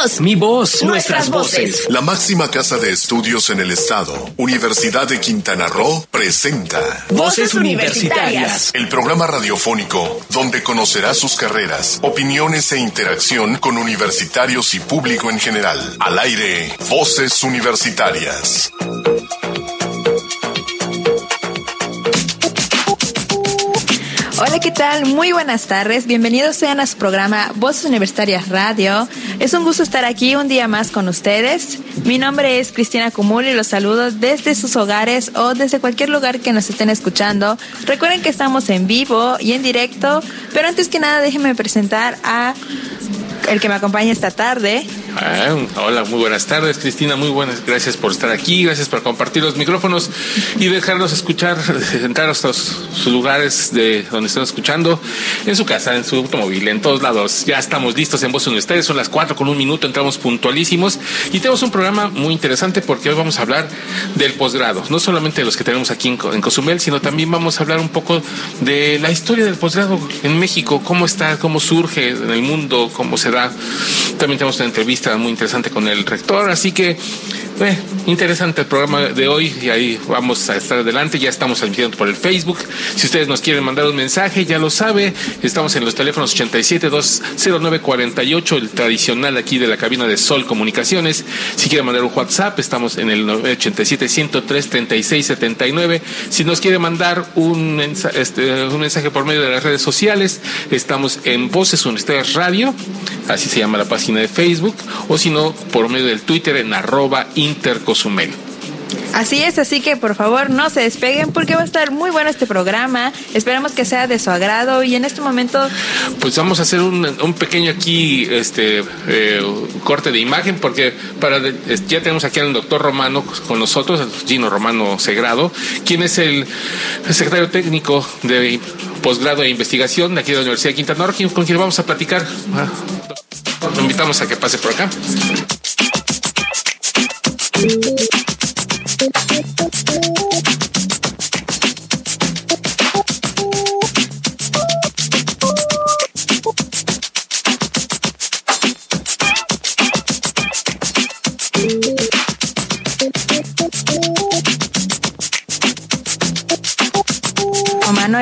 voz. Mi voz. Nuestras voces. La máxima casa de estudios en el estado, Universidad de Quintana Roo, presenta Voces Universitarias. El programa radiofónico donde conocerá sus carreras, opiniones e interacción con universitarios y público en general. Al aire, Voces Universitarias. Hola, ¿qué tal? Muy buenas tardes. Bienvenidos sean a su programa Voces Universitarias Radio. Es un gusto estar aquí un día más con ustedes. Mi nombre es Cristina Cumul y los saludo desde sus hogares o desde cualquier lugar que nos estén escuchando. Recuerden que estamos en vivo y en directo, pero antes que nada déjenme presentar a el que me acompaña esta tarde. Ah, hola, muy buenas tardes, Cristina. Muy buenas, gracias por estar aquí, gracias por compartir los micrófonos y dejarnos escuchar, entrar a sus, lugares de donde están escuchando, en su casa, en su automóvil, en todos lados. Ya estamos listos en Voz Universitaria, son las cuatro con un minuto, entramos puntualísimos y tenemos un programa muy interesante porque hoy vamos a hablar del posgrado, no solamente de los que tenemos aquí en, en Cozumel, sino también vamos a hablar un poco de la historia del posgrado en México, cómo está, cómo surge en el mundo, cómo se da. También tenemos una entrevista muy interesante con el rector, así que eh, interesante el programa de hoy y ahí vamos a estar adelante. Ya estamos transmitiendo por el Facebook. Si ustedes nos quieren mandar un mensaje, ya lo sabe. Estamos en los teléfonos 87-209-48, el tradicional aquí de la cabina de Sol Comunicaciones. Si quieren mandar un WhatsApp, estamos en el 87-103-3679. Si nos quiere mandar un mensaje, este, un mensaje por medio de las redes sociales, estamos en Voces Universitarias Radio, así se llama la página de Facebook, o si no, por medio del Twitter en arroba Intercosumel. Así es, así que por favor no se despeguen porque va a estar muy bueno este programa. Esperamos que sea de su agrado y en este momento... Pues vamos a hacer un, un pequeño aquí este eh, corte de imagen porque para ya tenemos aquí al doctor Romano con nosotros, Gino Romano Segrado, quien es el secretario técnico de posgrado e investigación de aquí de la Universidad de Quintana Roo, con quien vamos a platicar. Lo invitamos a que pase por acá. Thank you.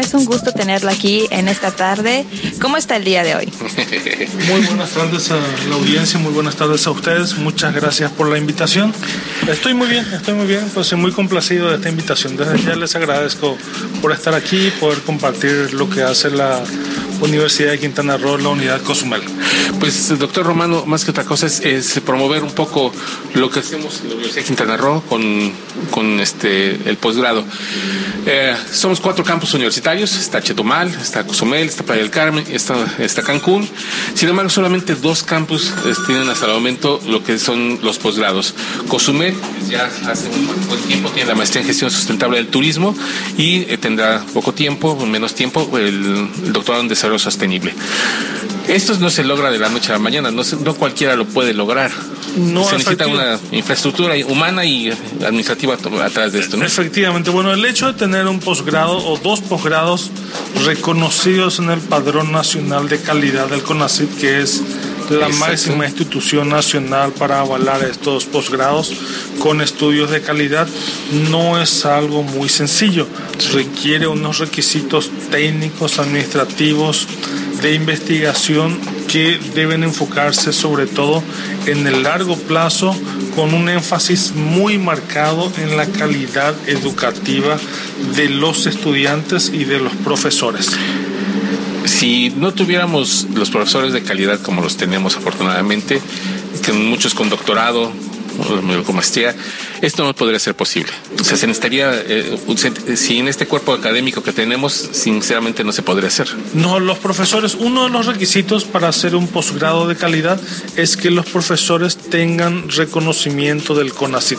Es un gusto tenerlo aquí en esta tarde. ¿Cómo está el día de hoy? Muy buenas tardes a la audiencia, muy buenas tardes a ustedes. Muchas gracias por la invitación. Estoy muy bien, estoy muy bien, pues muy complacido de esta invitación. Desde ya les agradezco por estar aquí, poder compartir lo que hace la Universidad de Quintana Roo, la unidad Cozumel. Pues, doctor Romano, más que otra cosa es, promover un poco lo que hacemos en la Universidad de Quintana Roo con, con este, el posgrado. Eh, somos cuatro campus universitarios, está Chetumal, está Cozumel, está Playa del Carmen, está, está Cancún. Sin embargo, solamente dos campus eh, tienen hasta el momento lo que son los posgrados. Cozumel ya hace un buen tiempo tiene la maestría en gestión sustentable del turismo y eh, tendrá poco tiempo, menos tiempo, el, el doctorado en desarrollo sostenible. Esto no se logra de la noche a la mañana, no, no cualquiera lo puede lograr. No, se necesita una infraestructura humana y administrativa atrás de esto. ¿no? Efectivamente, bueno, el hecho de tener un posgrado o dos posgrados reconocidos en el Padrón Nacional de Calidad del CONACYT, que es la Exacto. máxima institución nacional para avalar estos posgrados con estudios de calidad, no es algo muy sencillo. Requiere unos requisitos técnicos, administrativos, de investigación que deben enfocarse sobre todo en el largo plazo con un énfasis muy marcado en la calidad educativa de los estudiantes y de los profesores. Si no tuviéramos los profesores de calidad como los tenemos afortunadamente, que muchos con doctorado, con maestría, esto no podría ser posible. O sea, se necesitaría, eh, si en este cuerpo académico que tenemos, sinceramente no se podría hacer. No, los profesores, uno de los requisitos para hacer un posgrado de calidad es que los profesores tengan reconocimiento del CONACYT.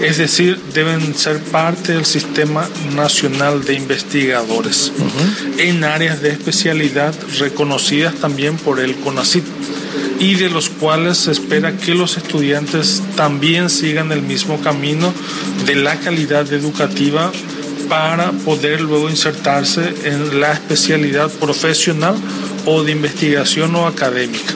Es decir, deben ser parte del Sistema Nacional de Investigadores uh -huh. en áreas de especialidad reconocidas también por el CONACYT y de los cuales se espera que los estudiantes también sigan el mismo camino de la calidad educativa para poder luego insertarse en la especialidad profesional o de investigación o académica.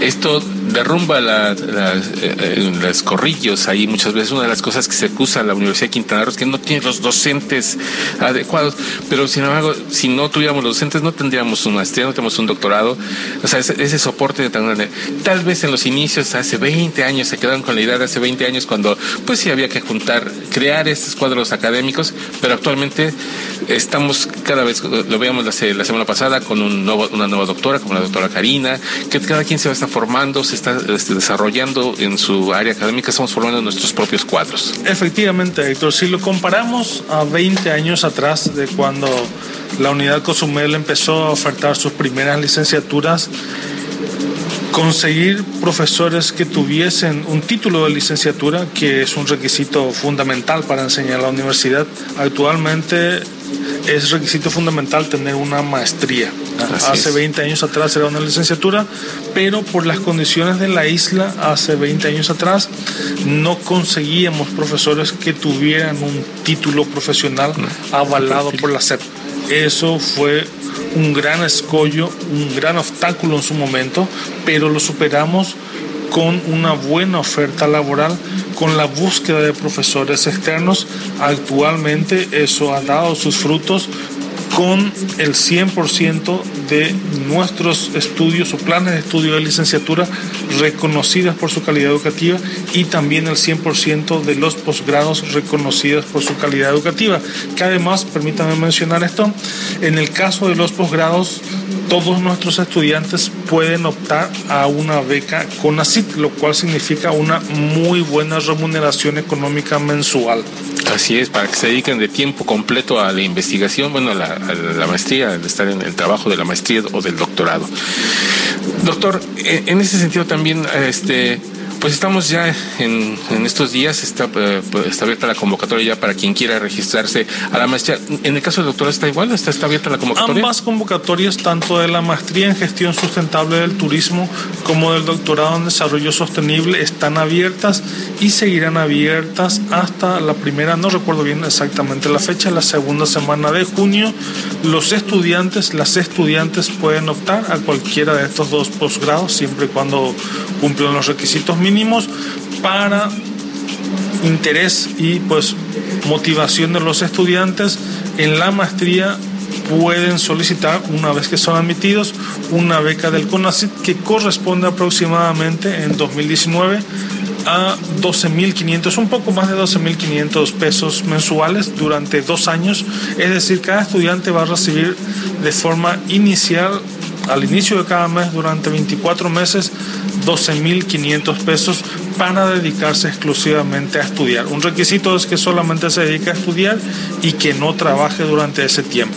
esto derrumba la, eh, los corrillos ahí muchas veces. Una de las cosas que se acusa a la Universidad de Quintana Roo es que no tiene los docentes adecuados, pero sin embargo, si no tuviéramos los docentes, no tendríamos una maestría, no tenemos un doctorado. O sea, ese, soporte de tan grande. Tal vez en los inicios, hace 20 años, se quedaron con la idea de hace 20 años cuando pues sí había que juntar, crear estos cuadros académicos, pero actualmente estamos cada vez, lo veíamos la, la semana pasada con un una nueva doctora, como la doctora Karina, que cada quien se va a estar formando, se está este, desarrollando en su área académica, estamos formando nuestros propios cuadros. Efectivamente, Héctor, si lo comparamos a 20 años atrás de cuando la unidad Cozumel empezó a ofertar sus primeras licenciaturas, conseguir profesores que tuviesen un título de licenciatura, que es un requisito fundamental para enseñar a la universidad, actualmente es requisito fundamental tener una maestría. hace 20 años atrás era una licenciatura, pero por las condiciones de la isla, hace 20 años atrás, no conseguíamos profesores que tuvieran un título profesional avalado por la SEP. Eso fue un gran escollo, un gran obstáculo en su momento, pero lo superamos con una buena oferta laboral, con la búsqueda de profesores externos. Actualmente eso ha dado sus frutos con el 100% de nuestros estudios o planes de estudio de licenciatura reconocidas por su calidad educativa y también el 100% de los posgrados reconocidos por su calidad educativa. Que además, permítanme mencionar esto, en el caso de los posgrados, todos nuestros estudiantes pueden optar a una beca CONACYT, lo cual significa una muy buena remuneración económica mensual. Así es, para que se dediquen de tiempo completo a la investigación, bueno, a la, maestría, al estar en el trabajo de la maestría o del doctorado. Doctor, en ese sentido también, este, pues estamos ya en, estos días, está, eh, pues, está abierta la convocatoria ya para quien quiera registrarse a la maestría. En el caso del doctorado está igual, está, está abierta la convocatoria. Ambas convocatorias, tanto de la maestría en gestión sustentable del turismo como del doctorado en desarrollo sostenible, están abiertas y seguirán abiertas hasta la primera, no recuerdo bien exactamente la fecha, la segunda semana de junio. Los estudiantes, las estudiantes pueden optar a cualquiera de estos dos posgrados siempre y cuando cumplan los requisitos para interés y pues motivación de los estudiantes en la maestría pueden solicitar una vez que son admitidos una beca del CONACYT que corresponde aproximadamente en 2019 a 12.500, un poco más de 12.500 pesos mensuales durante dos años. Es decir, cada estudiante va a recibir de forma inicial al inicio de cada mes durante 24 meses 12.500 pesos para dedicarse exclusivamente a estudiar. Un requisito es que solamente se dedique a estudiar y que no trabaje durante ese tiempo.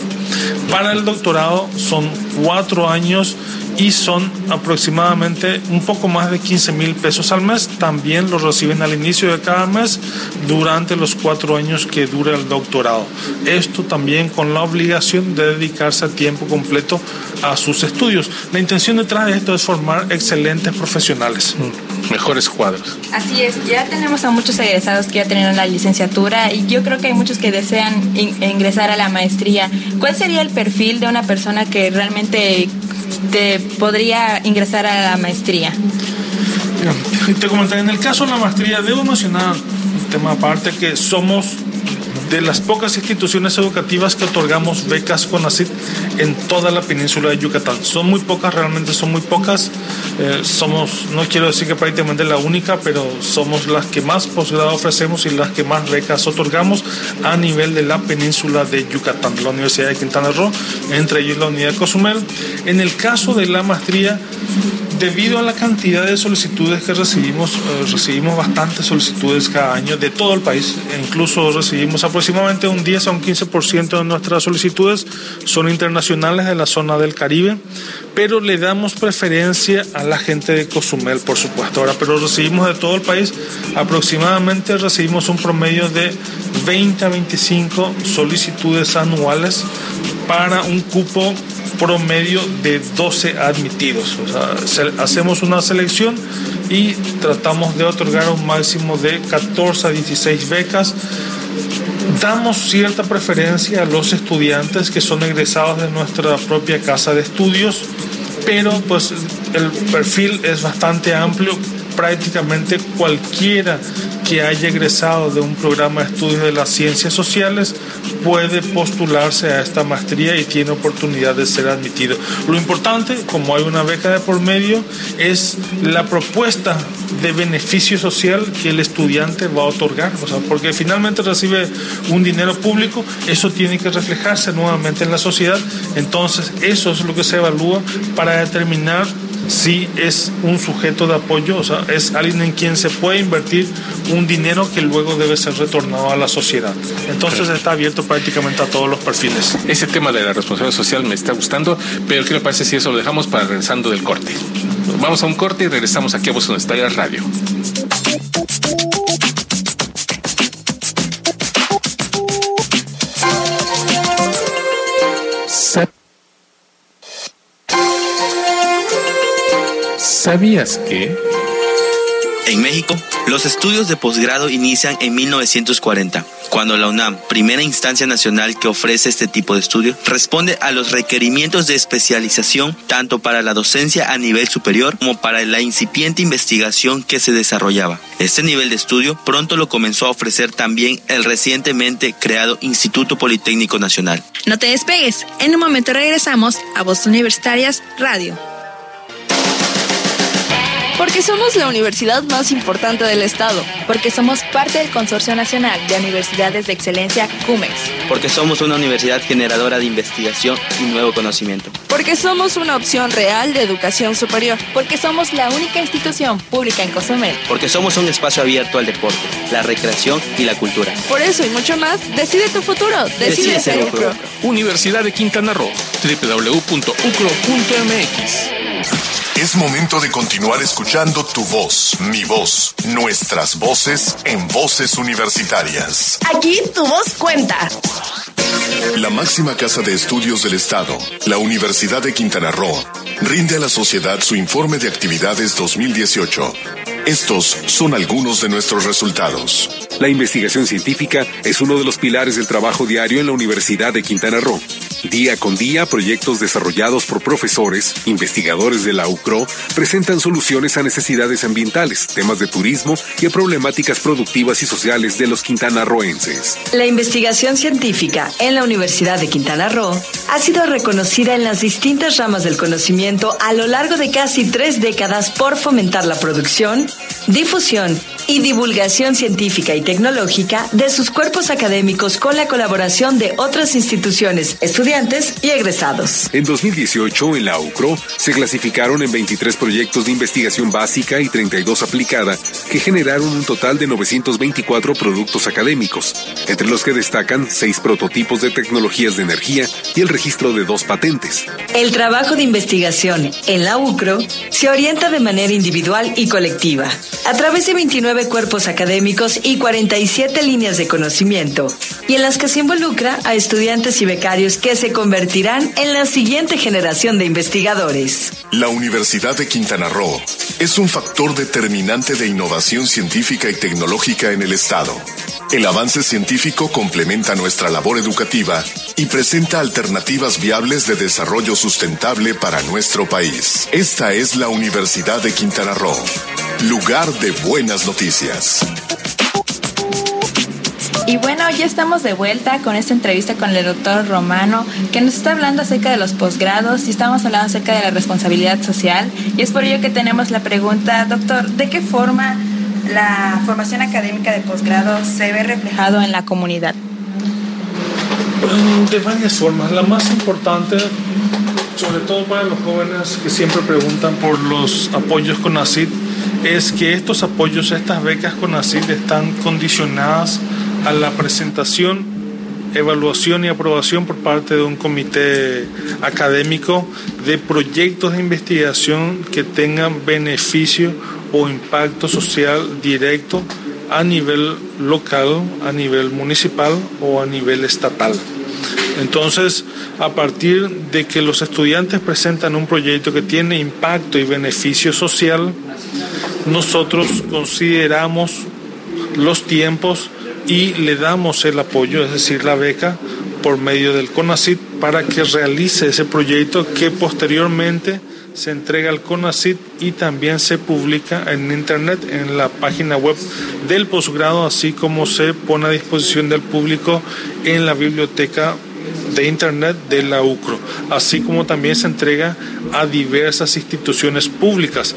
Para el doctorado son cuatro años y son aproximadamente un poco más de 15 mil pesos al mes. También lo reciben al inicio de cada mes durante los cuatro años que dura el doctorado. Esto también con la obligación de dedicarse a tiempo completo a sus estudios. La intención detrás de esto es formar excelentes profesionales. Mm, mejores cuadros. Así es, ya tenemos a muchos egresados que ya tienen la licenciatura y yo creo que hay muchos que desean ingresar a la maestría. ¿Cuál sería el perfil de una persona que realmente te podría ingresar a la maestría? Te comentaré, en el caso de la maestría, debo mencionar un tema aparte que somos de las pocas instituciones educativas que otorgamos becas CONACYT en toda la península de Yucatán. Son muy pocas, realmente son muy pocas. Eh, somos, no quiero decir que prácticamente la única, pero somos las que más posgrado ofrecemos y las que más becas otorgamos a nivel de la península de Yucatán, la Universidad de Quintana Roo, entre ellos la Unidad de Cozumel. En el caso de la maestría, debido a la cantidad de solicitudes que recibimos, eh, recibimos bastantes solicitudes cada año de todo el país, e incluso recibimos aproximadamente un 10 a un 15% de nuestras solicitudes son internacionales de la zona del Caribe, pero le damos preferencia a la gente de Cozumel, por supuesto. Ahora, pero recibimos de todo el país, aproximadamente recibimos un promedio de 20 a 25 solicitudes anuales para un cupo promedio de 12 admitidos. O sea, hacemos una selección y tratamos de otorgar un máximo de 14 a 16 becas. Damos cierta preferencia a los estudiantes que son egresados de nuestra propia casa de estudios, pero pues el perfil es bastante amplio, prácticamente cualquiera que haya egresado de un programa de estudios de las ciencias sociales puede postularse a esta maestría y tiene oportunidad de ser admitido. Lo importante, como hay una beca de por medio, es la propuesta de beneficio social que el estudiante va a otorgar, o sea, porque finalmente recibe un dinero público, eso tiene que reflejarse nuevamente en la sociedad, entonces eso es lo que se evalúa para determinar si es un sujeto de apoyo, o sea, es alguien en quien se puede invertir un dinero que luego debe ser retornado a la sociedad. Entonces está abierto prácticamente a todos los perfiles. Ese tema de la responsabilidad social me está gustando, pero ¿qué le parece si eso lo dejamos para regresando del corte? Vamos a un corte y regresamos aquí a Voz Universitaria Radio. ¿Sabías que? En México, los estudios de posgrado inician en 1940, cuando la UNAM, primera instancia nacional que ofrece este tipo de estudio, responde a los requerimientos de especialización tanto para la docencia a nivel superior como para la incipiente investigación que se desarrollaba. Este nivel de estudio pronto lo comenzó a ofrecer también el recientemente creado Instituto Politécnico Nacional. No te despegues, en un momento regresamos a Voz Universitarias Radio. Porque somos la universidad más importante del Estado. Porque somos parte del Consorcio Nacional de Universidades de Excelencia CUMEX. Porque somos una universidad generadora de investigación y nuevo conocimiento. Porque somos una opción real de educación superior. Porque somos la única institución pública en Cozumel. Porque somos un espacio abierto al deporte, la recreación y la cultura. Por eso y mucho más, decide tu futuro. Decide, ser UCRO. Universidad de Quintana Roo. www.ucro.mx es momento de continuar escuchando tu voz, mi voz, nuestras voces en voces universitarias. Aquí tu voz cuenta. La máxima casa de estudios del Estado, la Universidad de Quintana Roo, rinde a la sociedad su informe de actividades 2018. Estos son algunos de nuestros resultados. La investigación científica es uno de los pilares del trabajo diario en la Universidad de Quintana Roo. Día con día, proyectos desarrollados por profesores, investigadores de la UCRO, presentan soluciones a necesidades ambientales, temas de turismo y a problemáticas productivas y sociales de los quintanarroenses. La investigación científica en la Universidad de Quintana Roo ha sido reconocida en las distintas ramas del conocimiento a lo largo de casi tres décadas por fomentar la producción, difusión y divulgación científica y tecnológica de sus cuerpos académicos con la colaboración de otras instituciones, estudiantes y egresados. En 2018, en la UCRO, se clasificaron en 23 proyectos de investigación básica y 32 aplicada, que generaron un total de 924 productos académicos, entre los que destacan seis prototipos de tecnologías de energía y el registro de dos patentes. El trabajo de investigación en la UCRO se orienta de manera individual y colectiva, a través de 29 cuerpos académicos y 47 líneas de conocimiento, y en las que se involucra a estudiantes y becarios que se convertirán en la siguiente generación de investigadores. La Universidad de Quintana Roo es un factor determinante de innovación científica y tecnológica en el Estado. El avance científico complementa nuestra labor educativa y presenta alternativas viables de desarrollo sustentable para nuestro país. Esta es la Universidad de Quintana Roo, lugar de buenas noticias. Y bueno, ya estamos de vuelta con esta entrevista con el doctor Romano, que nos está hablando acerca de los posgrados y estamos hablando acerca de la responsabilidad social. Y es por ello que tenemos la pregunta, doctor, ¿de qué forma la formación académica de posgrado se ve reflejado en la comunidad? De varias formas. La más importante, sobre todo para los jóvenes que siempre preguntan por los apoyos con ACID, es que estos apoyos, estas becas con ACID están condicionadas a la presentación, evaluación y aprobación por parte de un comité académico de proyectos de investigación que tengan beneficio o impacto social directo a nivel local, a nivel municipal o a nivel estatal. Entonces, a partir de que los estudiantes presentan un proyecto que tiene impacto y beneficio social, nosotros consideramos los tiempos y le damos el apoyo, es decir, la beca, por medio del CONACIT para que realice ese proyecto que posteriormente se entrega al CONACIT y también se publica en Internet, en la página web del posgrado, así como se pone a disposición del público en la biblioteca de Internet de la UCRO, así como también se entrega a diversas instituciones públicas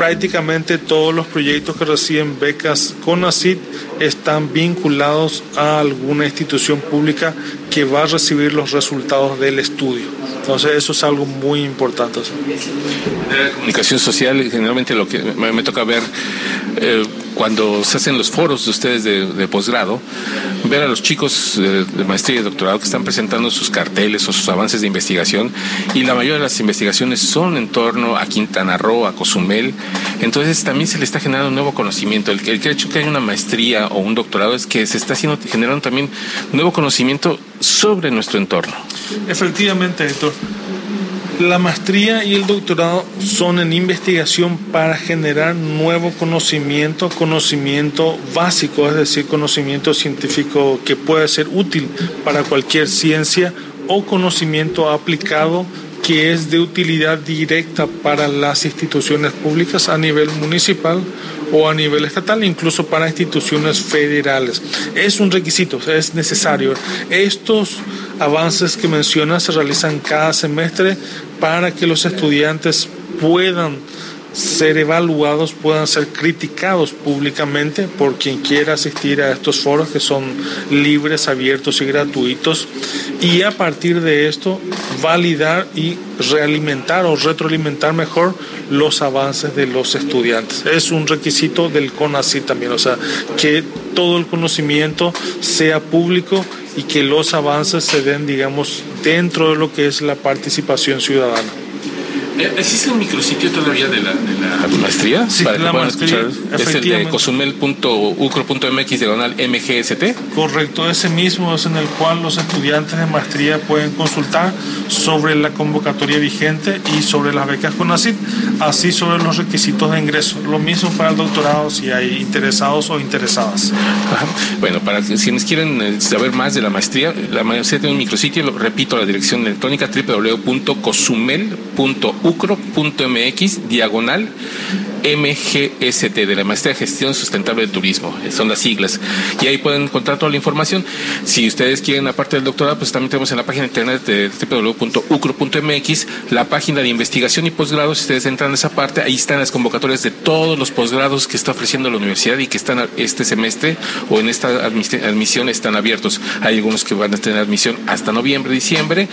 prácticamente todos los proyectos que reciben becas CONACIT están vinculados a alguna institución pública que va a recibir los resultados del estudio. Entonces eso es algo muy importante. la comunicación social, generalmente lo que me, toca ver eh, cuando se hacen los foros de ustedes de, posgrado, ver a los chicos de, maestría y doctorado que están presentando sus carteles o sus avances de investigación y la mayoría de las investigaciones son en torno a Quintana Roo, a Cozumel. Entonces también se le está generando un nuevo conocimiento. El, el hecho que haya una maestría o un doctorado es que se está haciendo, generando también nuevo conocimiento sobre nuestro entorno. Efectivamente, Héctor. La maestría y el doctorado son en investigación para generar nuevo conocimiento, conocimiento básico, es decir, conocimiento científico que puede ser útil para cualquier ciencia o conocimiento aplicado que es de utilidad directa para las instituciones públicas a nivel municipal o a nivel estatal, incluso para instituciones federales. Es un requisito, es necesario. Estos avances que menciona se realizan cada semestre para que los estudiantes puedan ser evaluados, puedan ser criticados públicamente por quien quiera asistir a estos foros que son libres, abiertos y gratuitos y a partir de esto validar y realimentar o retroalimentar mejor los avances de los estudiantes. Es un requisito del CONACYT también, o sea, que todo el conocimiento sea público y que los avances se den, digamos, dentro de lo que es la participación ciudadana. Eh, ¿Existe un micrositio todavía de la, de la maestría? Sí, para la maestría. ¿Es el de cozumel.ucro.mx diagonal MGST? Correcto, ese mismo es en el cual los estudiantes de maestría pueden consultar sobre la convocatoria vigente y sobre las becas CONACYT, así sobre los requisitos de ingreso. Lo mismo para el doctorado si hay interesados o interesadas. Bueno, para quienes quieren eh, saber más de la maestría, la maestría tiene un micrositio, lo repito, la dirección electrónica www.cozumel.ucro ucro.mx diagonal MGST, de la Maestría de Gestión Sustentable del Turismo, son las siglas. Y ahí pueden encontrar toda la información. Si ustedes quieren, aparte del doctorado, pues también tenemos en la página internet de www.ucro.mx la página de investigación y posgrado. Si ustedes entran a esa parte, ahí están las convocatorias de todos los posgrados que está ofreciendo la universidad y que están este semestre o en esta admisión están abiertos. Hay algunos que van a tener admisión hasta noviembre, diciembre.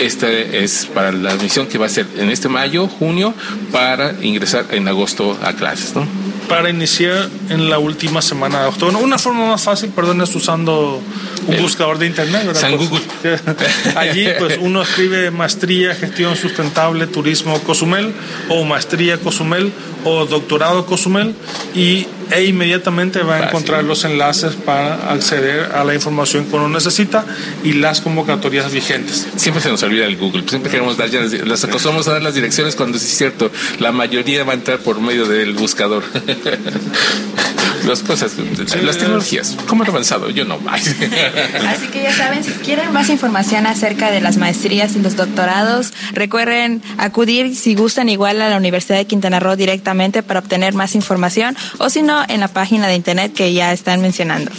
Esta es para la admisión que va a ser en este mayo, junio, para ingresar en agosto a clases, ¿no? Para iniciar en la última semana de octubre. Una forma más fácil, perdón, es usando un buscador de internet, ¿verdad? San Google. allí, pues uno escribe maestría, gestión sustentable, turismo Cozumel, o maestría Cozumel, o doctorado Cozumel, y e inmediatamente va a encontrar los enlaces para acceder a la información que uno necesita y las convocatorias vigentes. Siempre se nos olvida el Google, siempre queremos dar ya las acostumbramos a dar las direcciones cuando es cierto, la mayoría va a entrar por medio del buscador. las cosas, las tecnologías, ¿cómo han avanzado? Yo no. Así que ya saben, si quieren más información acerca de las maestrías y los doctorados, recuerden acudir si gustan igual a la Universidad de Quintana Roo directamente para obtener más información o si no en la página de internet que ya están mencionando.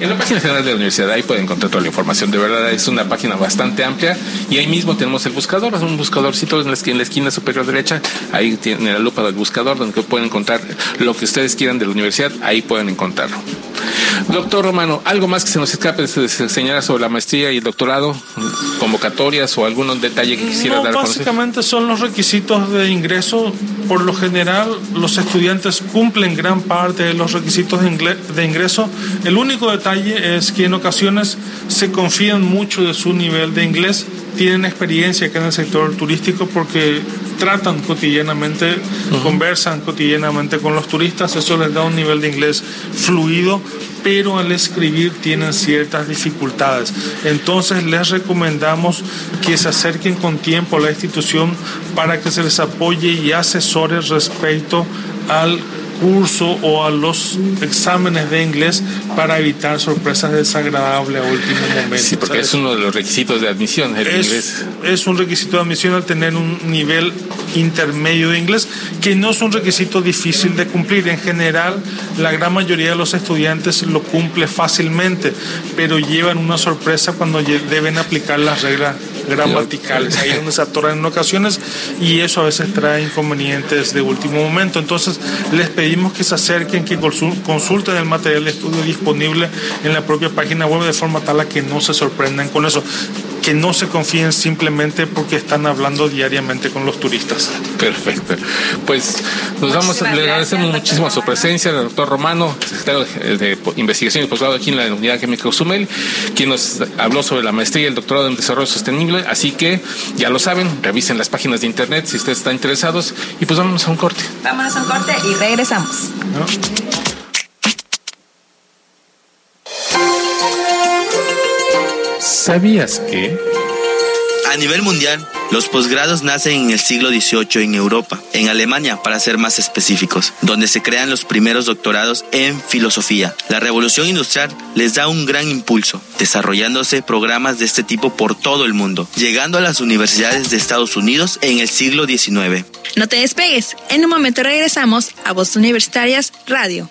En la página general de la universidad ahí pueden encontrar toda la información. De verdad es una página bastante amplia y ahí mismo tenemos el buscador, es un buscadorcito en la, esquina, superior derecha. Ahí tiene la lupa del buscador donde pueden encontrar lo que ustedes quieran de la universidad. Ahí pueden encontrarlo. Doctor Romano, ¿algo más que se nos escape de señalar sobre la maestría y el doctorado? ¿Convocatorias o algún detalle que quisiera dar Básicamente son los requisitos de ingreso. Por lo general, los estudiantes cumplen gran parte de los requisitos de ingreso. El único detalle es que en ocasiones se confían mucho de su nivel de inglés tienen experiencia acá en el sector turístico porque tratan cotidianamente, conversan cotidianamente con los turistas, eso les da un nivel de inglés fluido, pero al escribir tienen ciertas dificultades. Entonces les recomendamos que se acerquen con tiempo a la institución para que se les apoye y asesore respecto al curso o a los exámenes de inglés para evitar sorpresas desagradables a último momento. Sí, porque es uno de los requisitos de admisión, el es, inglés. Es un requisito de admisión al tener un nivel intermedio de inglés, que no es un requisito difícil de cumplir. En general, la gran mayoría de los estudiantes lo cumple fácilmente, pero llevan una sorpresa cuando deben aplicar las reglas gramaticales, ahí donde se atoran en ocasiones y eso a veces trae inconvenientes de último momento. Entonces les pedimos que se acerquen, que consulten el material de estudio disponible en la propia página web de forma tal a que no se sorprendan con eso que no se confíen simplemente porque están hablando diariamente con los turistas. Perfecto. Pues nos vamos, le agradecemos muchísimo su presencia, el doctor Romano, secretario de Investigación y Posgrado aquí en la Unidad Química Usumel, quien nos habló sobre la maestría y el doctorado en Desarrollo Sostenible. Así que ya lo saben, revisen las páginas de internet si ustedes están interesados y pues vámonos a un corte. Vámonos a un corte y regresamos. ¿Sabías que? A nivel mundial, los posgrados nacen en el siglo XVIII en Europa, en Alemania para ser más específicos, donde se crean los primeros doctorados en filosofía. La revolución industrial les da un gran impulso, desarrollándose programas de este tipo por todo el mundo, llegando a las universidades de Estados Unidos en el siglo XIX. No te despegues, en un momento regresamos a Voz Universitarias Radio.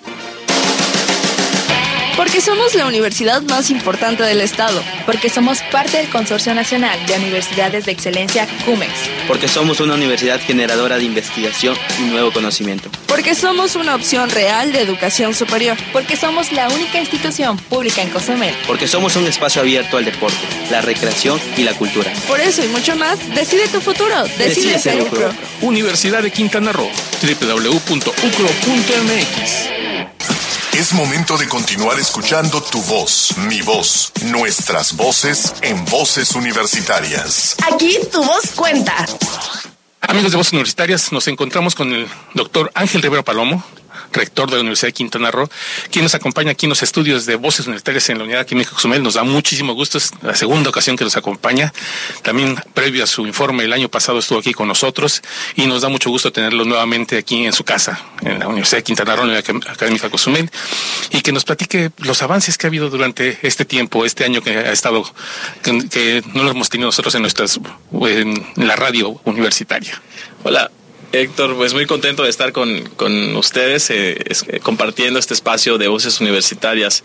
Porque somos la universidad más importante del Estado. Porque somos parte del Consorcio Nacional de Universidades de Excelencia CUMEX. Porque somos una universidad generadora de investigación y nuevo conocimiento. Porque somos una opción real de educación superior. Porque somos la única institución pública en Cozumel. Porque somos un espacio abierto al deporte, la recreación y la cultura. Por eso y mucho más, decide tu futuro. Decide, ser UCRO. Universidad de Quintana Roo. www.ucro.mx es momento de continuar escuchando tu voz, mi voz, nuestras voces en voces universitarias. Aquí tu voz cuenta. Amigos de Voces Universitarias, nos encontramos con el doctor Ángel Rivero Palomo, rector de la Universidad de Quintana Roo, quien nos acompaña aquí en los estudios de Voces Universitarias en la Unidad Química Cozumel. Nos da muchísimo gusto, es la segunda ocasión que nos acompaña. También previo a su informe el año pasado estuvo aquí con nosotros y nos da mucho gusto tenerlo nuevamente aquí en su casa, en la Universidad de Quintana Roo, en la Académica Cozumel, y que nos platique los avances que ha habido durante este tiempo, este año que ha estado, que, no lo hemos tenido nosotros en nuestras, en la radio universitaria. Hola, Héctor, pues muy contento de estar con, con ustedes eh, eh, compartiendo este espacio de voces universitarias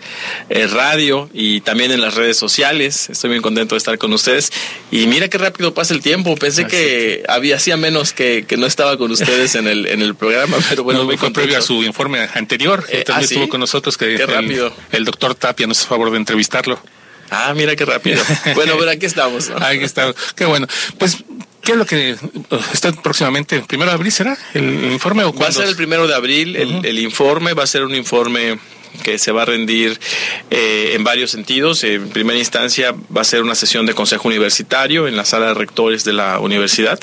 eh, radio y también en las redes sociales. Estoy muy contento de estar con ustedes. Y mira qué rápido pasa el tiempo. Pensé que había hacía menos que, que, no estaba con ustedes en el, en el programa, pero bueno, muy previo a su informe anterior. también ¿ah, estuvo con nosotros que qué rápido. El, doctor Tapia nos hizo favor de entrevistarlo. Ah, mira qué rápido. bueno, pero aquí estamos. Aquí estamos. Qué bueno. Pues ¿Qué es lo que uh, está próximamente? ¿El primero de abril será el, informe o Va a ser el primero de abril el, informe, va a ser un informe que se va a rendir eh, en varios sentidos. En primera instancia va a ser una sesión de consejo universitario en la sala de rectores de la universidad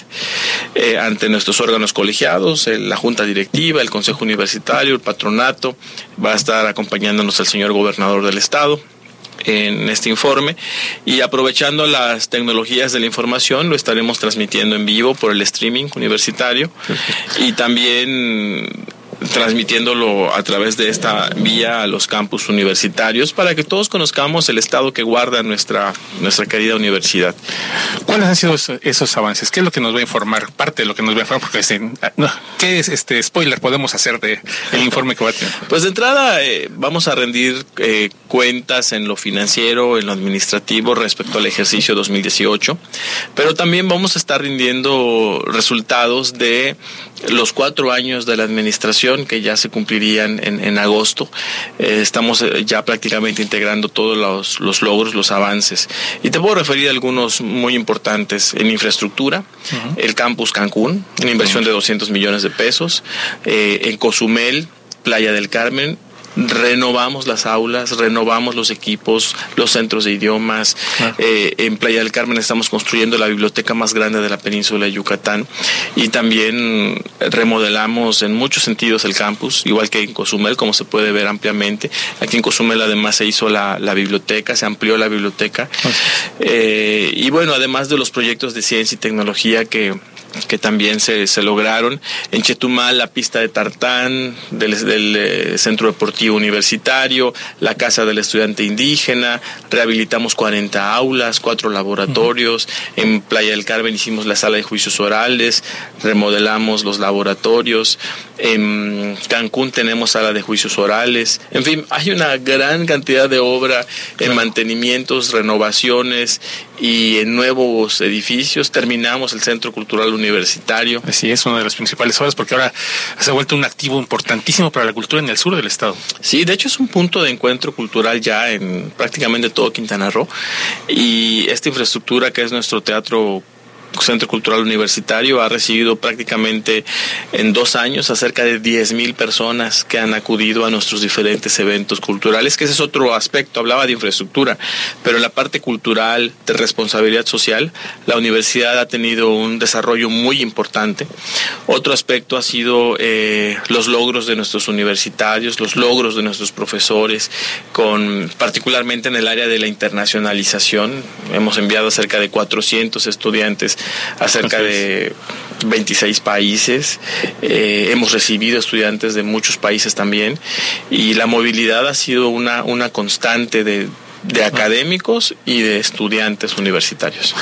eh, ante nuestros órganos colegiados, la junta directiva, el consejo universitario, el patronato. Va a estar acompañándonos el señor gobernador del estado, en este informe. Y aprovechando las tecnologías de la información lo estaremos transmitiendo en vivo por el streaming universitario. Y también transmitiéndolo a través de esta vía a los campus universitarios para que todos conozcamos el estado que guarda nuestra, nuestra querida universidad. ¿Cuáles han sido esos avances? ¿Qué es lo que nos va a informar? Parte de lo que nos va a informar, porque ¿qué es este spoiler podemos hacer de el informe que va a tener? Pues de entrada eh, vamos a rendir eh, cuentas en lo financiero, en lo administrativo respecto al ejercicio 2018, pero también vamos a estar rindiendo resultados de los cuatro años de la administración que ya se cumplirían en, agosto. Eh, estamos eh, ya prácticamente integrando todos los, logros, los avances. Y te puedo referir a algunos muy importantes en infraestructura, el campus Cancún, una inversión de 200 millones de pesos, eh, en Cozumel, Playa del Carmen, renovamos las aulas, renovamos los equipos, los centros de idiomas. Eh, en Playa del Carmen estamos construyendo la biblioteca más grande de la península de Yucatán y también remodelamos en muchos sentidos el campus, igual que en Cozumel, como se puede ver ampliamente. Aquí en Cozumel además se hizo la, biblioteca, se amplió la biblioteca. Eh, y bueno, además de los proyectos de ciencia y tecnología que que también se, se lograron. En Chetumal, la pista de tartán del, del eh, Centro Deportivo Universitario, la Casa del Estudiante Indígena, rehabilitamos 40 aulas, cuatro laboratorios. En Playa del Carmen hicimos la sala de juicios orales, remodelamos los laboratorios. En Cancún tenemos sala de juicios orales. En fin, hay una gran cantidad de obra en mantenimientos, renovaciones y en nuevos edificios. Terminamos el Centro Cultural Universitario. Así es, una de las principales obras porque ahora se ha vuelto un activo importantísimo para la cultura en el sur del estado. Sí, de hecho es un punto de encuentro cultural ya en prácticamente todo Quintana Roo y esta infraestructura que es nuestro teatro Centro Cultural Universitario ha recibido prácticamente en dos años a cerca de 10 mil personas que han acudido a nuestros diferentes eventos culturales, que ese es otro aspecto, hablaba de infraestructura, pero en la parte cultural, de responsabilidad social, la universidad ha tenido un desarrollo muy importante. Otro aspecto ha sido eh, los logros de nuestros universitarios, los logros de nuestros profesores, con particularmente en el área de la internacionalización. Hemos enviado a cerca de 400 estudiantes a cerca de 26 países. Eh, hemos recibido estudiantes de muchos países también y la movilidad ha sido una, una constante de, de académicos y de estudiantes universitarios.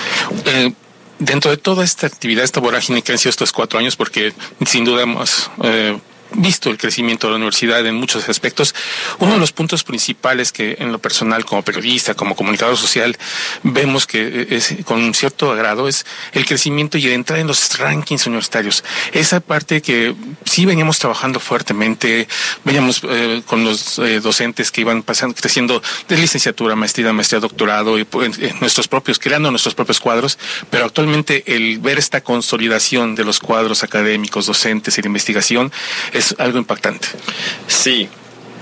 Eh, dentro de toda esta actividad, esta vorágine que han sido estos cuatro años, porque sin duda hemos eh, visto el crecimiento de la universidad en muchos aspectos. Uno de los puntos principales que en lo personal como periodista, como comunicador social, vemos que es con cierto agrado es el crecimiento y el entrar en los rankings universitarios. Esa parte que sí veníamos trabajando fuertemente, veníamos eh, con los eh, docentes que iban pasando, creciendo de licenciatura, maestría, maestría, doctorado y pues, nuestros propios, creando nuestros propios cuadros, pero actualmente el ver esta consolidación de los cuadros académicos, docentes y de investigación es algo impactante. Sí,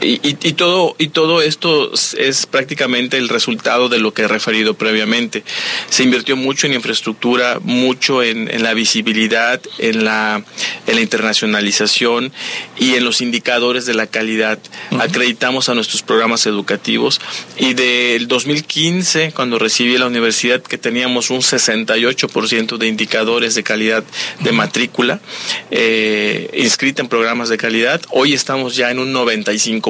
y, y, todo, y todo esto es prácticamente el resultado de lo que he referido previamente. Se invirtió mucho en infraestructura, mucho en, en la visibilidad, en la, en la internacionalización y en los indicadores de la calidad. Acreditamos a nuestros programas educativos y del 2015, cuando recibí la universidad, que teníamos un 68% de indicadores de calidad de matrícula eh, inscrita en programas de calidad, hoy estamos ya en un 95%.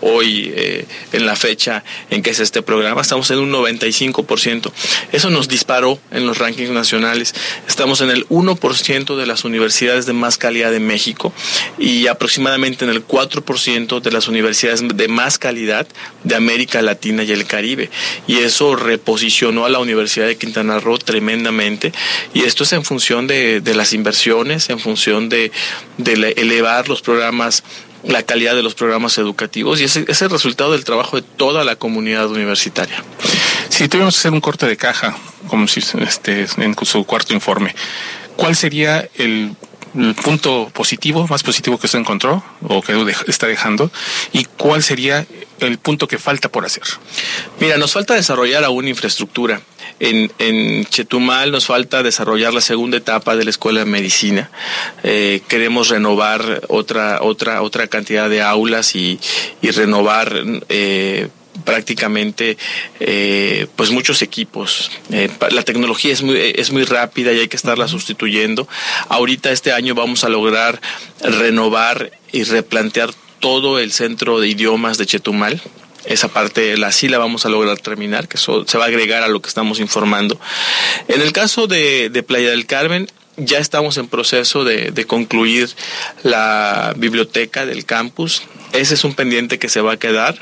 Hoy, eh, en la fecha en que es este programa, estamos en un 95%. Eso nos disparó en los rankings nacionales. Estamos en el 1% de las universidades de más calidad de México y aproximadamente en el 4% de las universidades de más calidad de América Latina y el Caribe. Y eso reposicionó a la Universidad de Quintana Roo tremendamente. Y esto es en función de, las inversiones, en función de elevar los programas la calidad de los programas educativos y ese es el resultado del trabajo de toda la comunidad universitaria. Si tuviéramos que hacer un corte de caja, como si este, en su cuarto informe, ¿cuál sería el, el punto positivo, más positivo que usted encontró o que está dejando? ¿Y cuál sería el punto que falta por hacer? Mira, nos falta desarrollar aún infraestructura. En, Chetumal nos falta desarrollar la segunda etapa de la escuela de medicina. Eh, queremos renovar otra, otra, otra cantidad de aulas y, y renovar eh, prácticamente eh, pues muchos equipos. Eh, la tecnología es muy, es muy rápida y hay que estarla sustituyendo. Ahorita este año vamos a lograr renovar y replantear todo el centro de idiomas de Chetumal esa parte, la sí la vamos a lograr terminar, que eso se va a agregar a lo que estamos informando. En el caso de, de Playa del Carmen, ya estamos en proceso de, de, concluir la biblioteca del campus. Ese es un pendiente que se va a quedar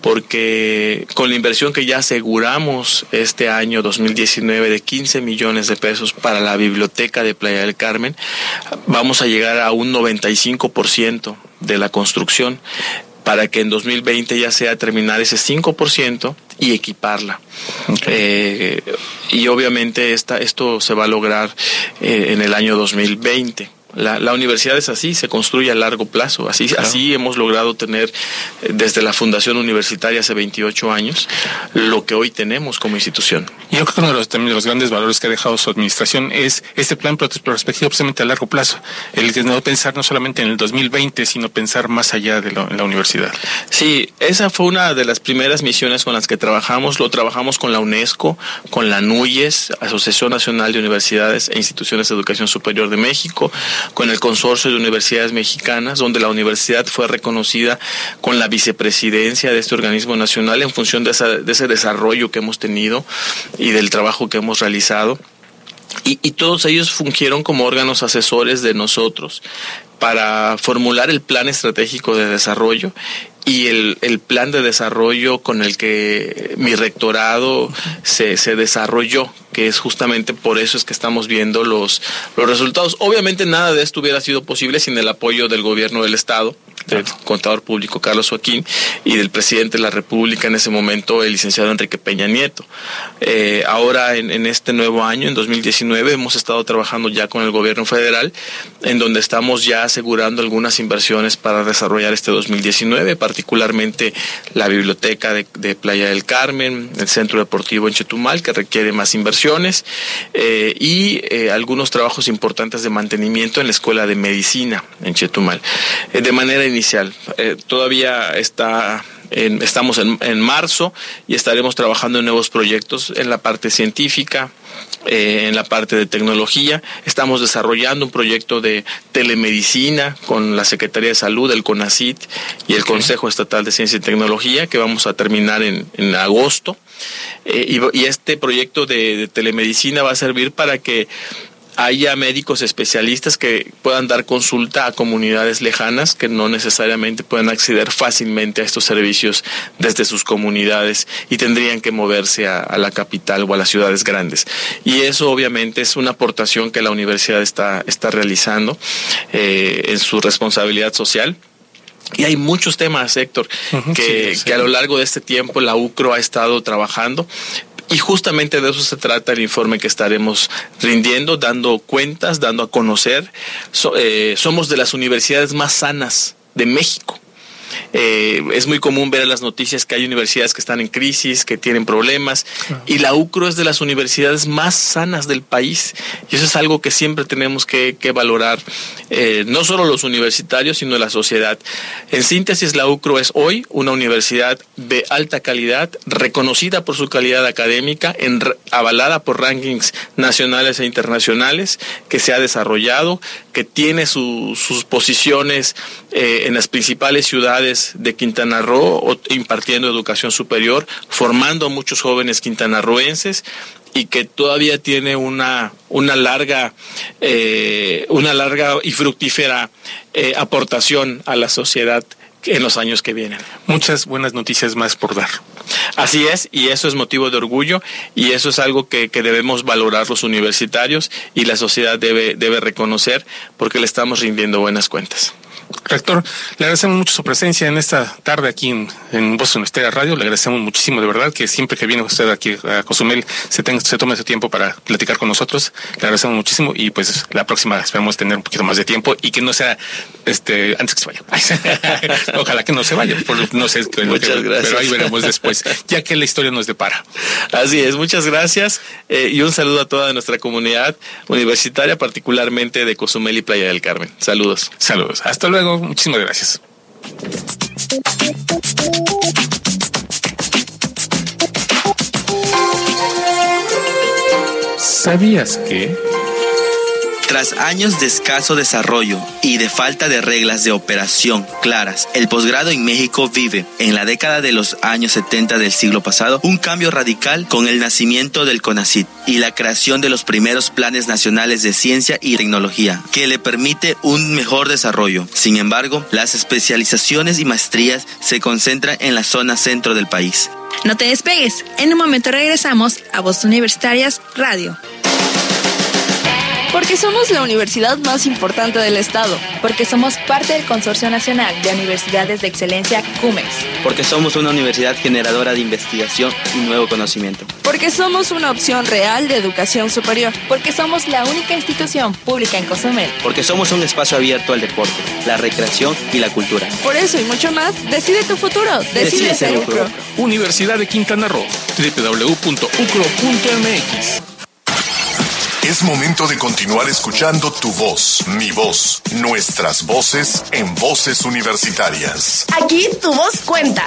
porque con la inversión que ya aseguramos este año 2019 de 15 millones de pesos para la biblioteca de Playa del Carmen, vamos a llegar a un 95% de la construcción para que en 2020 ya sea terminar ese 5% y equiparla. Okay. Eh, y obviamente esta, esto se va a lograr eh, en el año 2020. La, universidad es así, se construye a largo plazo. Así, así hemos logrado tener eh, desde la fundación universitaria hace 28 años lo que hoy tenemos como institución. Yo creo que uno de los, también los grandes valores que ha dejado su administración es este plan prospectivo precisamente a largo plazo. El de no pensar no solamente en el 2020, sino pensar más allá de la universidad. Sí, esa fue una de las primeras misiones con las que trabajamos. Lo trabajamos con la UNESCO, con la NUYES, Asociación Nacional de Universidades e Instituciones de Educación Superior de México, con el Consorcio de Universidades Mexicanas, donde la universidad fue reconocida con la vicepresidencia de este organismo nacional en función de, ese desarrollo que hemos tenido y del trabajo que hemos realizado. Y, y, todos ellos fungieron como órganos asesores de nosotros para formular el plan estratégico de desarrollo y el, el, plan de desarrollo con el que mi rectorado se, se, desarrolló, que es justamente por eso es que estamos viendo los, los resultados. Obviamente nada de esto hubiera sido posible sin el apoyo del gobierno del Estado, del contador público Carlos Joaquín y del presidente de la República en ese momento, el licenciado Enrique Peña Nieto. Eh, ahora, en, este nuevo año, en 2019, hemos estado trabajando ya con el gobierno federal, en donde estamos ya asegurando algunas inversiones para desarrollar este 2019, particularmente la biblioteca de, de Playa del Carmen, el centro deportivo en Chetumal, que requiere más inversiones, eh, y eh, algunos trabajos importantes de mantenimiento en la Escuela de Medicina en Chetumal. Eh, de manera inicial, eh, todavía está en, estamos en, en, marzo y estaremos trabajando en nuevos proyectos en la parte científica, eh, en la parte de tecnología. Estamos desarrollando un proyecto de telemedicina con la Secretaría de Salud, el CONACIT y el Consejo Estatal de Ciencia y Tecnología que vamos a terminar en, en agosto. Eh, y, y, este proyecto de, de telemedicina va a servir para que haya médicos especialistas que puedan dar consulta a comunidades lejanas que no necesariamente puedan acceder fácilmente a estos servicios desde sus comunidades y tendrían que moverse a, a la capital o a las ciudades grandes. Y eso obviamente es una aportación que la universidad está, está realizando eh, en su responsabilidad social. Y hay muchos temas, Héctor, uh -huh, que, sí, sí. que, a lo largo de este tiempo la UCRO ha estado trabajando. Y justamente de eso se trata el informe que estaremos rindiendo, dando cuentas, dando a conocer. So, eh, somos de las universidades más sanas de México. Eh, es muy común ver en las noticias que hay universidades que están en crisis, que tienen problemas, claro. y la UCRO es de las universidades más sanas del país. Y eso es algo que siempre tenemos que, que valorar, eh, no solo los universitarios, sino la sociedad. En síntesis, la UCRO es hoy una universidad de alta calidad, reconocida por su calidad académica, en, avalada por rankings nacionales e internacionales, que se ha desarrollado, que tiene su, sus posiciones eh, en las principales ciudades de Quintana Roo, impartiendo educación superior, formando a muchos jóvenes quintanarroenses y que todavía tiene una, una larga eh, una larga y fructífera eh, aportación a la sociedad en los años que vienen. Muchas buenas noticias más por dar. Así es, y eso es motivo de orgullo, y eso es algo que, que debemos valorar los universitarios y la sociedad debe, debe reconocer porque le estamos rindiendo buenas cuentas. Rector, le agradecemos mucho su presencia en esta tarde aquí en, en Boston Estera Radio. Le agradecemos muchísimo, de verdad, que siempre que viene usted aquí a Cozumel se, tenga, se tome su tiempo para platicar con nosotros. Le agradecemos muchísimo y pues la próxima esperamos tener un poquito más de tiempo y que no sea este antes que se vaya. Ojalá que no se vaya, por, no sé. Muchas que, gracias. Pero ahí veremos después, ya que la historia nos depara. Así es, muchas gracias eh, y un saludo a toda nuestra comunidad universitaria, particularmente de Cozumel y Playa del Carmen. Saludos. Saludos. Hasta luego luego. Muchísimas gracias. ¿Sabías que? Tras años de escaso desarrollo y de falta de reglas de operación claras, el posgrado en México vive, en la década de los años 70 del siglo pasado, un cambio radical con el nacimiento del CONACIT y la creación de los primeros planes nacionales de ciencia y tecnología, que le permite un mejor desarrollo. Sin embargo, las especializaciones y maestrías se concentran en la zona centro del país. No te despegues, en un momento regresamos a Voz Universitarias Radio. Porque somos la universidad más importante del estado. Porque somos parte del Consorcio Nacional de Universidades de Excelencia CUMEX. Porque somos una universidad generadora de investigación y nuevo conocimiento. Porque somos una opción real de educación superior. Porque somos la única institución pública en Cozumel. Porque somos un espacio abierto al deporte, la recreación y la cultura. Por eso y mucho más, decide tu futuro. Decide, ser UCRO. Universidad de Quintana Roo. www.ucro.mx. Es momento de continuar escuchando tu voz, mi voz, nuestras voces en voces universitarias. Aquí tu voz cuenta.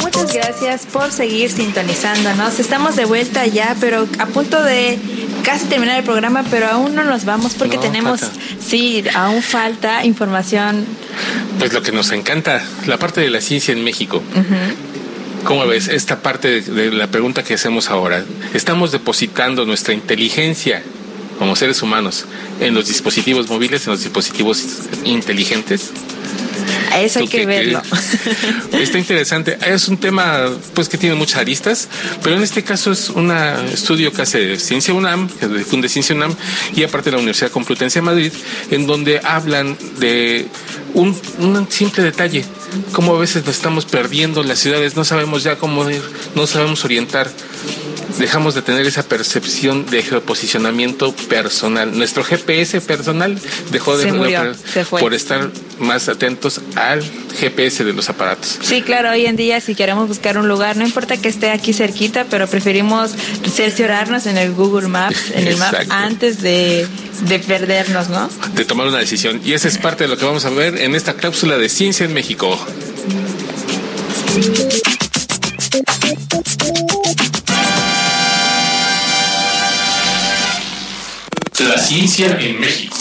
Muchas gracias por seguir sintonizándonos. Estamos de vuelta ya, pero a punto de casi terminar el programa, pero aún no nos vamos porque No, tenemos, falta. sí, aún falta información. Pues lo que nos encanta, la parte de la ciencia en México. ¿Cómo ves esta parte de, de la pregunta que hacemos ahora? ¿Estamos depositando nuestra inteligencia como seres humanos en los dispositivos móviles, en los dispositivos inteligentes? Eso hay ¿Tú que verlo. Está interesante. Es un tema pues que tiene muchas aristas, pero en este caso es un estudio que hace Ciencia UNAM, que difunde Ciencia UNAM, y aparte la Universidad Complutense de Madrid, en donde hablan de un, un simple detalle, cómo a veces nos estamos perdiendo en las ciudades, no sabemos ya cómo ir, no sabemos orientar. Dejamos de tener esa percepción de geoposicionamiento personal. Nuestro GPS personal dejó de murió, por estar más atentos al GPS de los aparatos. Sí, claro, hoy en día si queremos buscar un lugar, no importa que esté aquí cerquita, pero preferimos cerciorarnos en el Google Maps, en el map, Exacto. antes de, de perdernos, ¿no? de tomar una decisión. Y esa es parte de lo que vamos a ver en esta cápsula de Ciencia en México. La ciencia en México.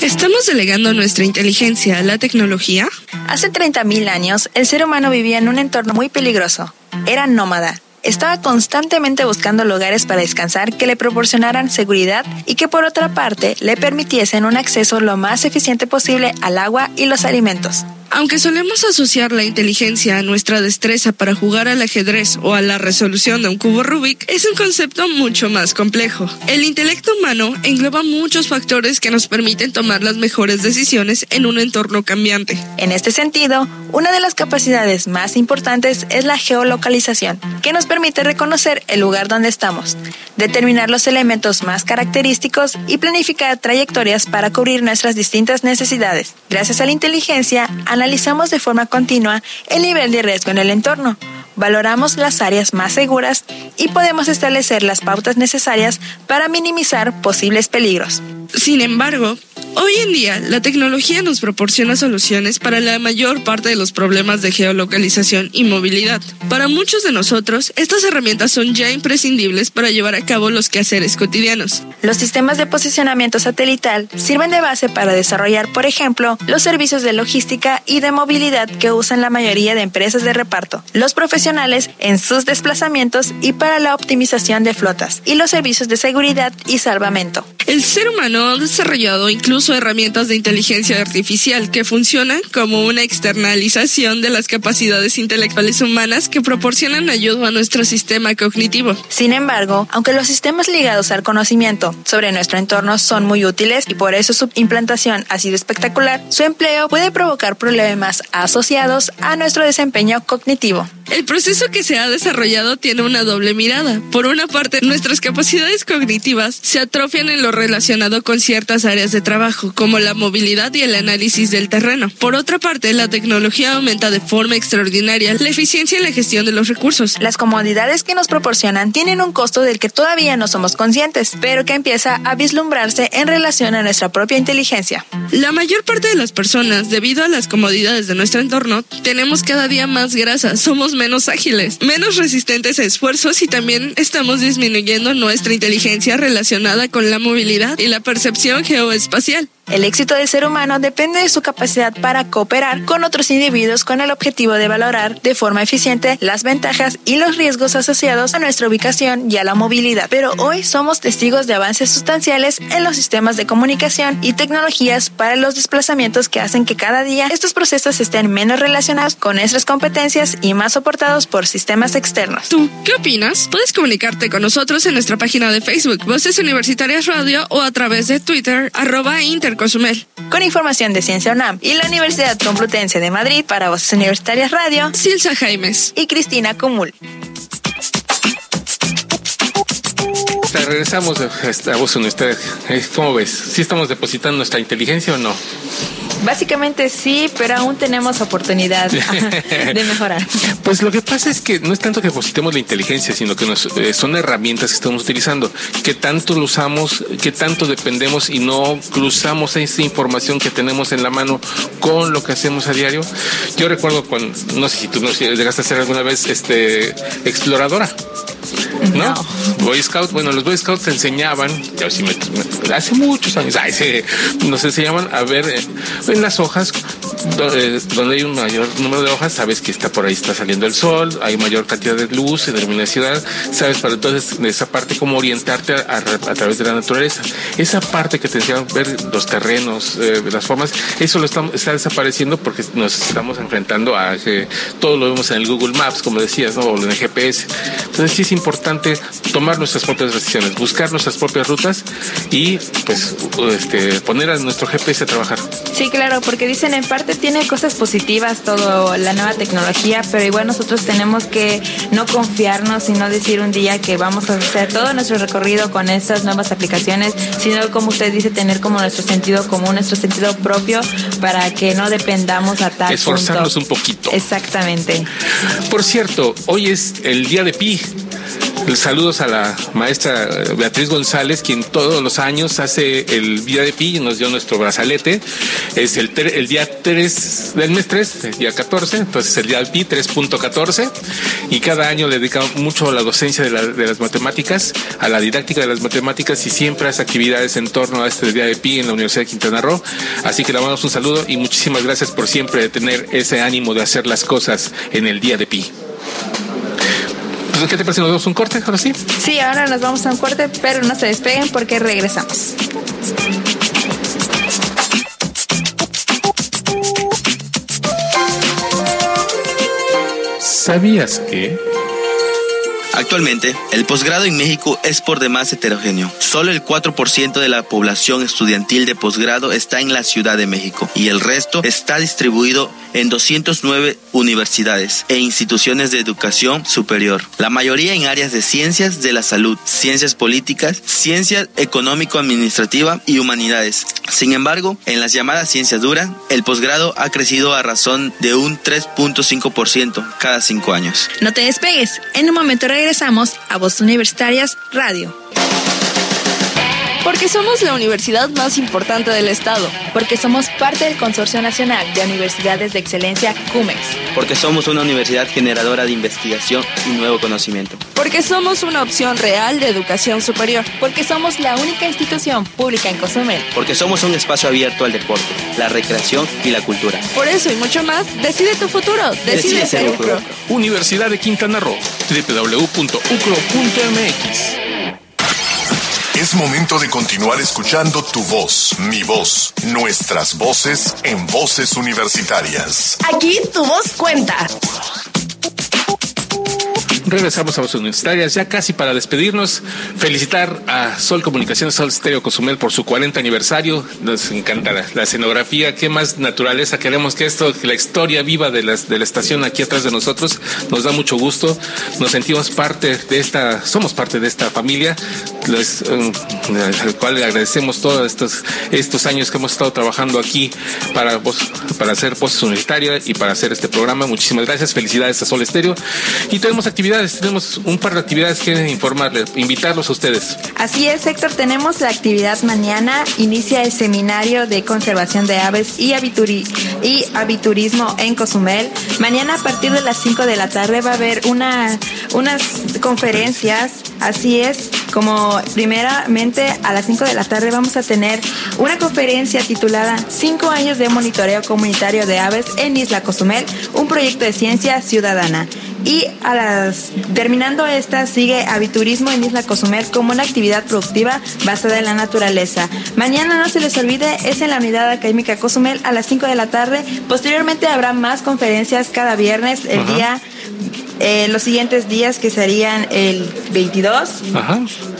¿Estamos delegando nuestra inteligencia a la tecnología? Hace 30.000 años, el ser humano vivía en un entorno muy peligroso. Era nómada. Estaba constantemente buscando lugares para descansar que le proporcionaran seguridad y que por otra parte le permitiesen un acceso lo más eficiente posible al agua y los alimentos. Aunque solemos asociar la inteligencia a nuestra destreza para jugar al ajedrez o a la resolución de un cubo Rubik, es un concepto mucho más complejo. El intelecto humano engloba muchos factores que nos permiten tomar las mejores decisiones en un entorno cambiante. En este sentido, una de las capacidades más importantes es la geolocalización, que nos permite reconocer el lugar donde estamos, determinar los elementos más característicos y planificar trayectorias para cubrir nuestras distintas necesidades. Gracias a la inteligencia, analizamos de forma continua el nivel de riesgo en el entorno, valoramos las áreas más seguras y podemos establecer las pautas necesarias para minimizar posibles peligros. Sin embargo, hoy en día la tecnología nos proporciona soluciones para la mayor parte de los problemas de geolocalización y movilidad. Para muchos de nosotros, estas herramientas son ya imprescindibles para llevar a cabo los quehaceres cotidianos. Los sistemas de posicionamiento satelital sirven de base para desarrollar, por ejemplo, los servicios de logística y de movilidad que usan la mayoría de empresas de reparto, los profesionales en sus desplazamientos y para la optimización de flotas, y los servicios de seguridad y salvamento. El ser humano ha desarrollado incluso herramientas de inteligencia artificial que funcionan como una externalización de las capacidades intelectuales humanas que proporcionan ayuda a nuestro sistema cognitivo. Sin embargo, aunque los sistemas ligados al conocimiento sobre nuestro entorno son muy útiles y por eso su implantación ha sido espectacular, su empleo puede provocar problemas asociados a nuestro desempeño cognitivo. El proceso que se ha desarrollado tiene una doble mirada. Por una parte, nuestras capacidades cognitivas se atrofian en lo relacionado con ciertas áreas de trabajo, como la movilidad y el análisis del terreno. Por otra parte, la tecnología aumenta de forma extraordinaria la eficiencia y la gestión de los recursos. Las comodidades que nos proporcionan tienen un costo del que todavía no somos conscientes, pero que empieza a vislumbrarse en relación a nuestra propia inteligencia. La mayor parte de las personas, debido a las comodidades de nuestro entorno, tenemos cada día más grasa, somos menos ágiles, menos resistentes a esfuerzos y también estamos disminuyendo nuestra inteligencia relacionada con la movilidad y la percepción geoespacial. El éxito del ser humano depende de su capacidad para cooperar con otros individuos con el objetivo de valorar de forma eficiente las ventajas y los riesgos asociados a nuestra ubicación y a la movilidad. Pero hoy somos testigos de avances sustanciales en los sistemas de comunicación y tecnologías para los desplazamientos que hacen que cada día estos procesos estén menos relacionados con nuestras competencias y más soportados por sistemas externos. ¿Tú qué opinas? Puedes comunicarte con nosotros en nuestra página de Facebook, Voces Universitarias Radio, o a través de Twitter, arroba Con información de Ciencia UNAM y la Universidad Complutense de Madrid para Voces Universitarias Radio, Silsa Jaimes y Cristina Cumul. Regresamos a Voz Universitaria. ¿Cómo ves? ¿Sí estamos depositando nuestra inteligencia o no? Básicamente sí, pero aún tenemos oportunidad de mejorar. Pues lo que pasa es que no es tanto que depositemos la inteligencia, sino que nos, eh, son herramientas que estamos utilizando. Que tanto lo usamos, que tanto dependemos y no cruzamos esa información que tenemos en la mano con lo que hacemos a diario. Yo recuerdo cuando, no sé si tú llegaste a hacer alguna vez este exploradora. ¿no? Boy Scout, bueno, los Boy Scouts te enseñaban, hace muchos años, nos enseñaban a ver eh, en las hojas eh, donde hay un mayor número de hojas, sabes que está por ahí está saliendo el sol, hay mayor cantidad de luz, de luminosidad, sabes para entonces esa parte cómo orientarte a, través de la naturaleza. Esa parte que te enseñan ver los terrenos, eh, las formas, eso lo está, está, desapareciendo porque nos estamos enfrentando a que todo lo vemos en el Google Maps, como decías, ¿no? o en el GPS. Entonces sí es importante tomar nuestras propias decisiones, buscar nuestras propias rutas y pues este, poner a nuestro GPS a trabajar. Sí, claro, porque dicen en parte tiene cosas positivas todo la nueva tecnología, pero igual nosotros tenemos que no confiarnos y no decir un día que vamos a hacer todo nuestro recorrido con estas nuevas aplicaciones, sino como usted dice, tener como nuestro sentido común, nuestro sentido propio para que no dependamos a tal Esforzarnos un poquito. Exactamente. Por cierto, hoy es el día de Pi. Saludos a la maestra Beatriz González, quien todos los años hace el día de Pi y nos dio nuestro brazalete. Es el, el día 3 del mes 3, el día 14, entonces el día del Pi 3.14. Y cada año le dedica mucho a la docencia de, las matemáticas, a la didáctica de las matemáticas y siempre hace actividades en torno a este día de Pi en la Universidad de Quintana Roo. Así que le damos un saludo y muchísimas gracias por siempre tener ese ánimo de hacer las cosas en el día de Pi. ¿Qué te parece? ¿Nos damos un corte ahora sí? Sí, ahora nos vamos a un corte, pero no se despeguen porque regresamos. ¿Sabías que... Actualmente, el posgrado en México es por demás heterogéneo. Solo el 4% de la población estudiantil de posgrado está en la Ciudad de México y el resto está distribuido en 209 universidades e instituciones de educación superior. La mayoría en áreas de ciencias de la salud, ciencias políticas, ciencias económico-administrativa y humanidades. Sin embargo, en las llamadas ciencias duras, el posgrado ha crecido a razón de un 3.5% cada cinco años. No te despegues. En un momento regresamos a Voz Universitarias Radio. Porque somos la universidad más importante del Estado. Porque somos parte del Consorcio Nacional de Universidades de Excelencia CUMEX. Porque somos una universidad generadora de investigación y nuevo conocimiento. Porque somos una opción real de educación superior. Porque somos la única institución pública en Cozumel. Porque somos un espacio abierto al deporte, la recreación y la cultura. Por eso y mucho más, decide tu futuro. Decide, ser UCRO. Universidad de Quintana Roo. www.ucro.mx es momento de continuar escuchando tu voz, mi voz, nuestras voces en voces universitarias. Aquí tu voz cuenta. Regresamos a las universitarias, ya casi para despedirnos. Felicitar a Sol Comunicaciones, Sol Estéreo Cozumel por su 40 aniversario. Nos encanta la, escenografía. Qué más naturaleza queremos que esto, que la historia viva de, las, de la estación aquí atrás de nosotros. Nos da mucho gusto. Nos sentimos parte de esta, somos parte de esta familia, les, um, al cual le agradecemos todos estos, estos años que hemos estado trabajando aquí para, para hacer voces universitarias y para hacer este programa. Muchísimas gracias. Felicidades a Sol Estéreo. Y tenemos actividades tenemos un par de actividades que informarles, invitarlos a ustedes. Así es, Héctor, tenemos la actividad mañana, inicia el seminario de conservación de aves y, y aviturismo en Cozumel. Mañana a partir de las 5 de la tarde va a haber una, unas conferencias, así es, Como primeramente a las 5 de la tarde vamos a tener una conferencia titulada 5 años de monitoreo comunitario de aves en Isla Cozumel, un proyecto de ciencia ciudadana. Y a las, terminando esta, sigue aviturismo en Isla Cozumel como una actividad productiva basada en la naturaleza. Mañana no se les olvide, es en la unidad académica Cozumel a las 5 de la tarde. Posteriormente habrá más conferencias cada viernes, el día eh, los siguientes días que serían el 22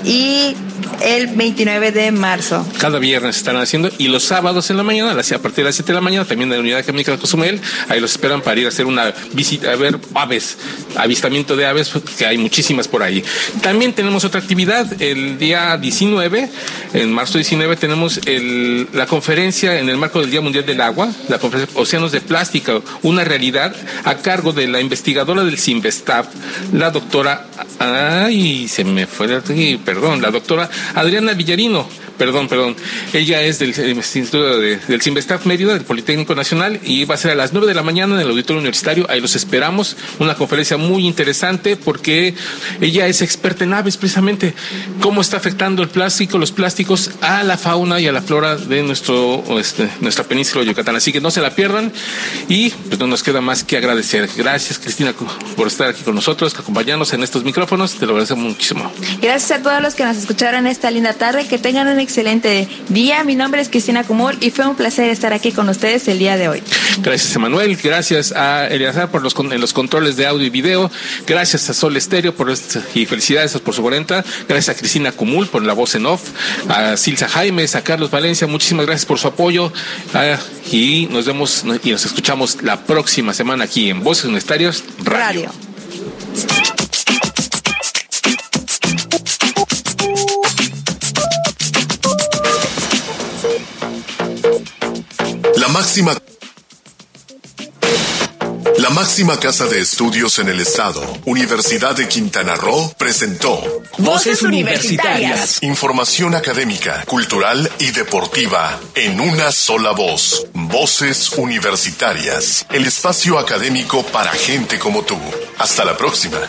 y el 29 de marzo. Cada viernes están haciendo y los sábados en la mañana, a partir de las 7 de la mañana, también en la unidad química de Cozumel, ahí los esperan para ir a hacer una visita, a ver aves, avistamiento de aves, que hay muchísimas por ahí. También tenemos otra actividad, el día 19, en marzo 19, tenemos el, la conferencia en el marco del Día Mundial del Agua, la conferencia Océanos de Plástico, una realidad, a cargo de la investigadora del CIMBESTAF, la doctora, ay, se me fue, perdón, la doctora Adriana Villarino perdón, perdón. Ella es del Instituto de, del Simvestaff Mérida, del Politécnico Nacional, y va a ser a las 9 de la mañana en el Auditorio Universitario. Ahí los esperamos. Una conferencia muy interesante porque ella es experta en aves, precisamente. Cómo está afectando el plástico, los plásticos a la fauna y a la flora de nuestro, este, nuestra península de Yucatán. Así que no se la pierdan y pues no nos queda más que agradecer. Gracias, Cristina, por estar aquí con nosotros, acompañarnos en estos micrófonos. Te lo agradecemos muchísimo. Gracias a todos los que nos escucharon esta linda tarde. Que tengan un excelente día. Mi nombre es Cristina Cumul y fue un placer estar aquí con ustedes el día de hoy. Gracias, Emanuel. Gracias a Eliazar por los, en los controles de audio y video. Gracias a Sol Estéreo por y felicidades por su 40. Gracias a Cristina Cumul por la voz en off. A Silsa Jaimes, a Carlos Valencia. Muchísimas gracias por su apoyo. Ah, y nos vemos y nos escuchamos la próxima semana aquí en Voces Universitarias Radio. La máxima la máxima casa de estudios en el estado, Universidad de Quintana Roo, presentó Voces Universitarias. Información académica, cultural y deportiva en una sola voz. Voces Universitarias. El espacio académico para gente como tú. Hasta la próxima.